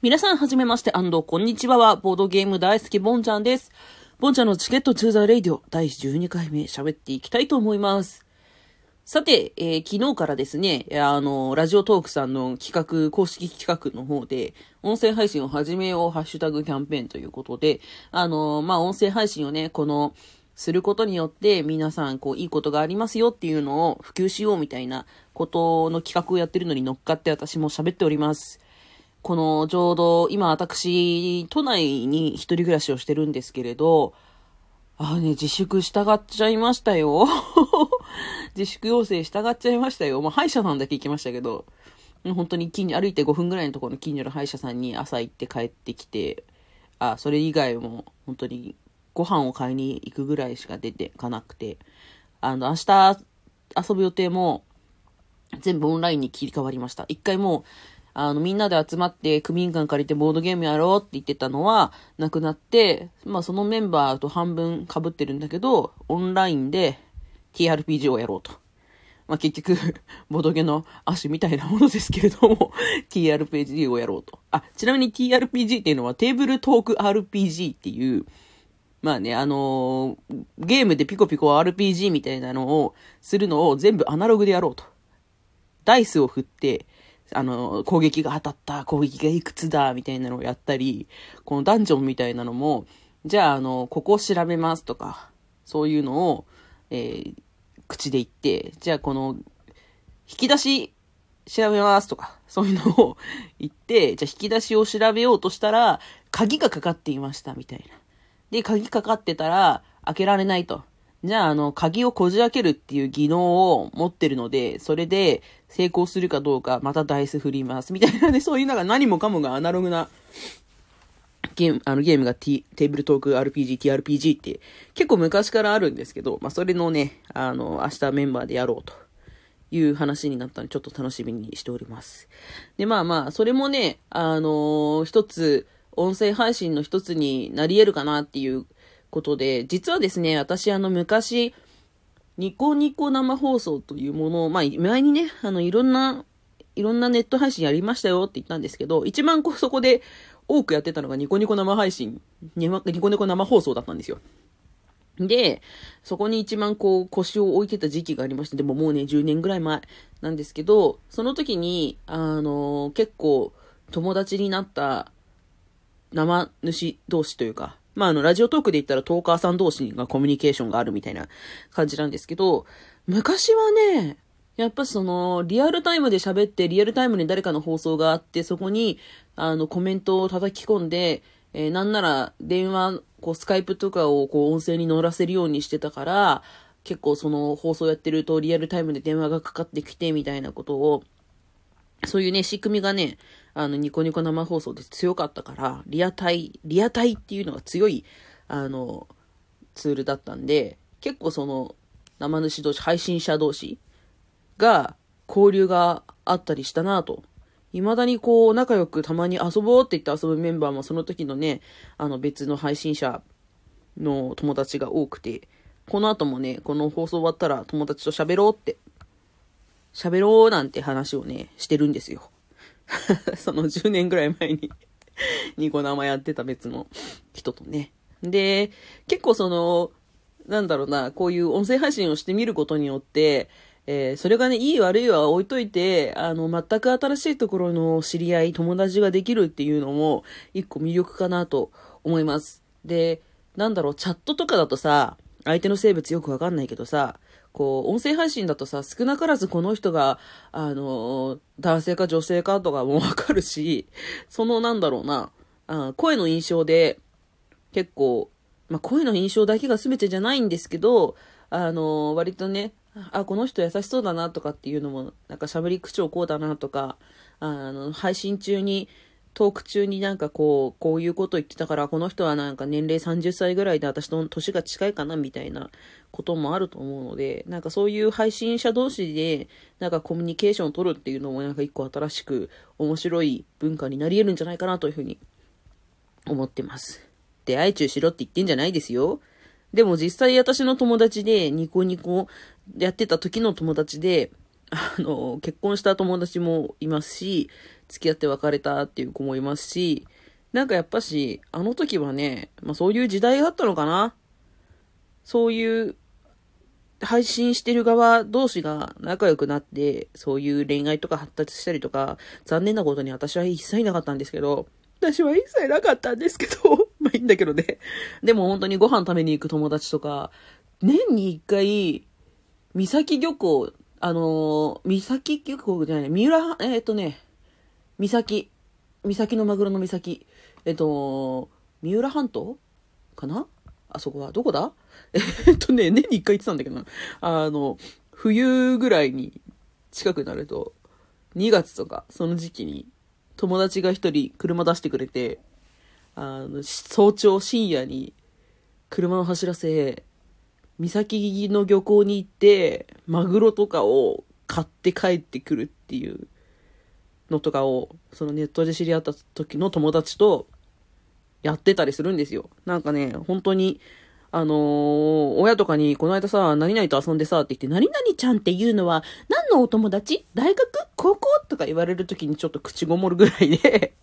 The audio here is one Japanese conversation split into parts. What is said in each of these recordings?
皆さんはじめまして、こんにちはは、ボードゲーム大好きボンちゃんです。ボンちゃんのチケットトゥーザレイディオ第12回目喋っていきたいと思います。さて、えー昨日からですね、あの、ラジオトークさんの企画、公式企画の方で、音声配信を始めよう、ハッシュタグキャンペーンということで、あの、まあ、音声配信をね、この、することによって皆さんこういいことがありますよっていうのを普及しようみたいなことの企画をやってるのに乗っかって私も喋っております。このちょうど今私都内に一人暮らしをしてるんですけれど、ああね、自粛したがっちゃいましたよ。自粛要請したがっちゃいましたよ。まあ歯医者さんだけ行きましたけど、本当に近、歩いて5分ぐらいのところの近所の歯医者さんに朝行って帰ってきて、あ、それ以外も本当にご飯を買いに行くぐらいしか出てかなくて、あの、明日遊ぶ予定も全部オンラインに切り替わりました。一回もう、あの、みんなで集まって区民館借りてボードゲームやろうって言ってたのはなくなって、まあそのメンバーと半分被ってるんだけど、オンラインで TRPG をやろうと。まあ結局、ボドゲの足みたいなものですけれども、TRPG をやろうと。あ、ちなみに TRPG っていうのはテーブルトーク RPG っていう、まあね、あのーゲームでピコピコ RPG みたいなのをするのを全部アナログでやろうと。ダイスを振って、あの、攻撃が当たった、攻撃がいくつだ、みたいなのをやったり、このダンジョンみたいなのも、じゃあ、あの、ここを調べますとか、そういうのを、えー口で言って、じゃあこの、引き出し調べますとか、そういうのを 言って、じゃあ引き出しを調べようとしたら、鍵がかかっていました、みたいな。で、鍵かかってたら、開けられないと。じゃあ、あの、鍵をこじ開けるっていう技能を持ってるので、それで成功するかどうか、またダイス振ります。みたいなね、そういうなんか何もかもがアナログなゲーム、あのゲームが、T、テーブルトーク RPG、TRPG って結構昔からあるんですけど、まあそれのね、あの、明日メンバーでやろうという話になったので、ちょっと楽しみにしております。で、まあまあ、それもね、あの一つ、音声配信の一つになり得るかなっていうことで、実はですね、私あの昔、ニコニコ生放送というものを、まあ前にね、あのいろんな、いろんなネット配信やりましたよって言ったんですけど、一番こそこで多くやってたのがニコニコ生配信、ニコニコ生放送だったんですよ。で、そこに一番こう腰を置いてた時期がありまして、でももうね、10年ぐらい前なんですけど、その時に、あの結構友達になった生主同士というか、まあ、あの、ラジオトークで言ったらトーカーさん同士がコミュニケーションがあるみたいな感じなんですけど、昔はね、やっぱその、リアルタイムで喋って、リアルタイムに誰かの放送があって、そこに、あの、コメントを叩き込んで、えーなんなら、電話、こう、スカイプとかを、こう、音声に乗らせるようにしてたから、結構その、放送やってると、リアルタイムで電話がかかってきて、みたいなことを、そういうね、仕組みがね、あの、ニコニコ生放送で強かったから、リアタイ、リアタイっていうのが強い、あの、ツールだったんで、結構その、生主同士、配信者同士が、交流があったりしたなと。未だにこう、仲良くたまに遊ぼうって言って遊ぶメンバーもその時のね、あの別の配信者の友達が多くて、この後もね、この放送終わったら友達と喋ろうって喋ろうなんて話をね、してるんですよ。その10年ぐらい前にニコ生やってた別の人とね。で、結構その、なんだろうな、こういう音声配信をしてみることによって、えーそれがね、いい悪いは置いといて、あの、全く新しいところの知り合い、友達ができるっていうのも、一個魅力かなと思います。で、なんだろう、チャットとかだとさ、相手の生物よくわかんないけどさ、こう、音声配信だとさ、少なからずこの人が、あの、男性か女性かとかもわかるし、そのなんだろうな、あ声の印象で、結構、まあ、声の印象だけが全てじゃないんですけど、あの、割とね、あ、この人優しそうだなとかっていうのも、なんか喋り口調こうだなとか、あの、配信中に、トーク中になんかこう、こういうこと言ってたから、この人はなんか年齢30歳ぐらいで私と年が近いかなみたいなこともあると思うので、なんかそういう配信者同士で、なんかコミュニケーションを取るっていうのもなんか一個新しく面白い文化になり得るんじゃないかなというふうに思ってます。出会い中しろって言ってんじゃないですよ。でも実際私の友達でニコニコやってた時の友達で、あの、結婚した友達もいますし、付き合って別れたっていう子もいますし、なんかやっぱし、あの時はね、まあそういう時代があったのかな。そういう配信してる側同士が仲良くなって、そういう恋愛とか発達したりとか、残念なことに私は一切なかったんですけど、私は一切なかったんですけど、まあいいんだけどね。でも本当にご飯食べに行く友達とか、年に一回、三崎漁港、あのー、三崎漁港じゃない、三浦、えー、っとね、三崎、三崎のマグロの三崎、えっと、三浦半島かな？あそこは、どこだ？えっとね、年に一回行ってたんだけどな。あの、冬ぐらいに近くなると、2月とか、その時期に、友達が一人車出してくれて、あの、早朝深夜に車を走らせ、岬の漁港に行って、マグロとかを買って帰ってくるっていうのとかを、そのネットで知り合った時の友達とやってたりするんですよ。なんかね、本当に、あのー、親とかに、この間さ、何々と遊んでさ、って言って、何々ちゃんっていうのは、何のお友達？大学？高校？とか言われるときにちょっと口ごもるぐらいで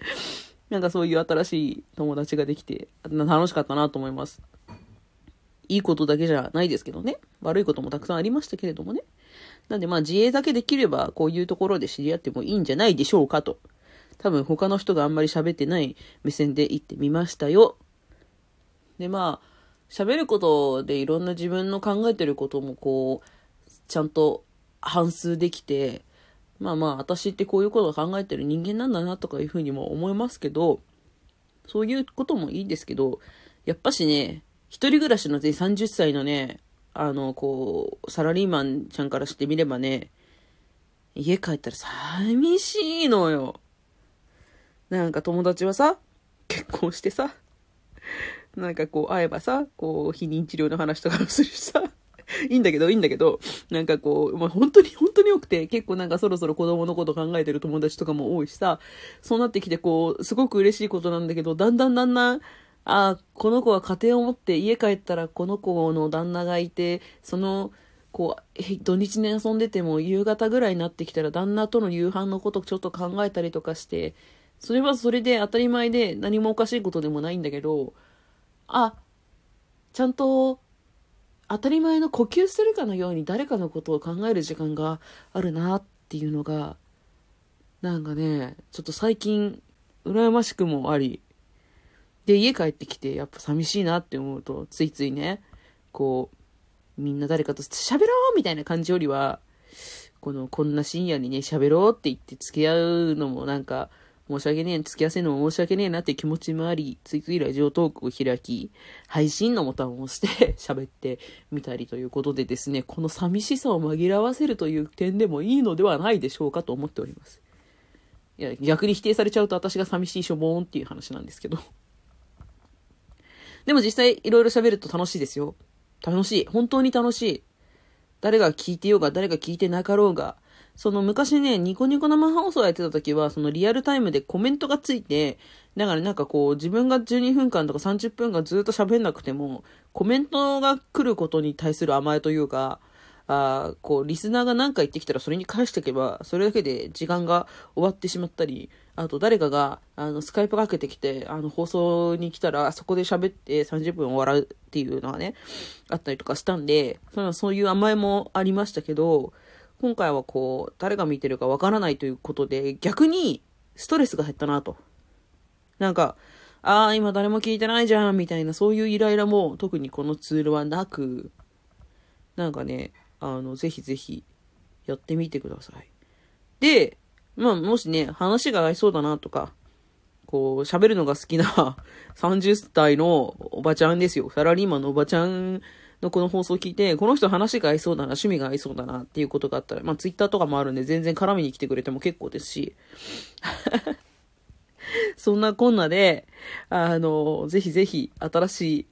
なんかそういう新しい友達ができて、楽しかったなと思います。いいことだけじゃないですけどね。悪いこともたくさんありましたけれどもね。なんでまあ自営だけできれば、こういうところで知り合ってもいいんじゃないでしょうかと。多分他の人があんまり喋ってない目線で言ってみましたよ。でまあ、喋ることでいろんな自分の考えてることもこう、ちゃんと反数できて、まあまあ、私ってこういうことを考えてる人間なんだなとかいうふうにも思いますけど、そういうこともいいんですけど、やっぱしね、一人暮らしのね、30歳のね、あの、こう、サラリーマンちゃんからしてみればね、家帰ったら寂しいのよ。なんか友達はさ、結婚してさ、なんかこう会えばさ、こう、避妊治療の話とかもするしさ、いいんだけど、いいんだけど、なんかこう、まあ、本当に本当に多くて、結構なんかそろそろ子供のこと考えてる友達とかも多いしさ、そうなってきてこう、すごく嬉しいことなんだけど、だんだんだんだん、あこの子は家庭を持って家帰ったらこの子の旦那がいて、その、こう、土日に遊んでても夕方ぐらいになってきたら旦那との夕飯のことちょっと考えたりとかして、それはそれで当たり前で何もおかしいことでもないんだけど、あ、ちゃんと当たり前の呼吸するかのように誰かのことを考える時間があるなっていうのが、なんかね、ちょっと最近、羨ましくもあり、で、家帰ってきて、やっぱ寂しいなって思うと、ついついね、こう、みんな誰かと喋ろうみたいな感じよりは、この、こんな深夜にね、喋ろうって言って付き合うのもなんか、申し訳ねえ、付き合わせるのも申し訳ねえなって気持ちもあり、ついついラジオトークを開き、配信のボタンを押して 喋ってみたりということでですね、この寂しさを紛らわせるという点でもいいのではないでしょうかと思っております。いや、逆に否定されちゃうと私が寂しいしょぼーんっていう話なんですけど。でも実際いろいろ喋ると楽しいですよ。楽しい。本当に楽しい。誰が聞いてようが、誰が聞いてなかろうが、その昔ね、ニコニコ生放送やってた時は、そのリアルタイムでコメントがついて、だからなんかこう、自分が12分間とか30分間ずっと喋んなくても、コメントが来ることに対する甘えというか、あこう、リスナーが何か言ってきたらそれに返していけば、それだけで時間が終わってしまったり、あと誰かが、あの、スカイプかけてきて、あの、放送に来たら、そこで喋って30分終わるっていうのはね、あったりとかしたんで、そそういう甘えもありましたけど、今回はこう、誰が見てるかわからないということで、逆にストレスが減ったなと。なんか、ああ、今誰も聞いてないじゃん、みたいな、そういうイライラも特にこのツールはなく、なんかね、あの、ぜひぜひ、やってみてください。で、まあ、もしね、話が合いそうだなとか、こう、喋るのが好きな 30代のおばちゃんですよ。サラリーマンのおばちゃんのこの放送を聞いて、この人話が合いそうだな、趣味が合いそうだなっていうことがあったら、まあツイッターとかもあるんで全然絡みに来てくれても結構ですし、そんなこんなで、あの、ぜひぜひ新しい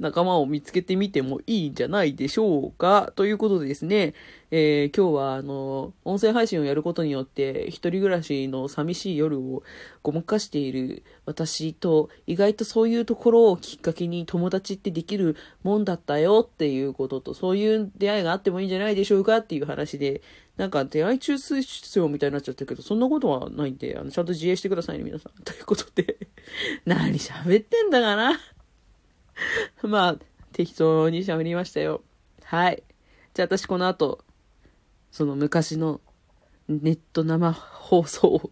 仲間を見つけてみてもいいんじゃないでしょうか。ということでですね、えー、今日はあの、音声配信をやることによって、一人暮らしの寂しい夜をごまかしている私と、意外とそういうところをきっかけに友達ってできるもんだったよっていうことと、そういう出会いがあってもいいんじゃないでしょうかっていう話で、なんか出会い中枢必要みたいになっちゃったけど、そんなことはないんで、あの、ちゃんと自衛してくださいね、皆さん。ということで 何喋ってんだかな？まあ、適当に喋りましたよ。はい。じゃあ私この後、その昔のネット生放送を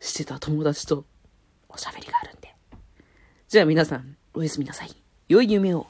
してた友達とおしゃべりがあるんで。じゃあ皆さん、おやすみなさい。良い夢を。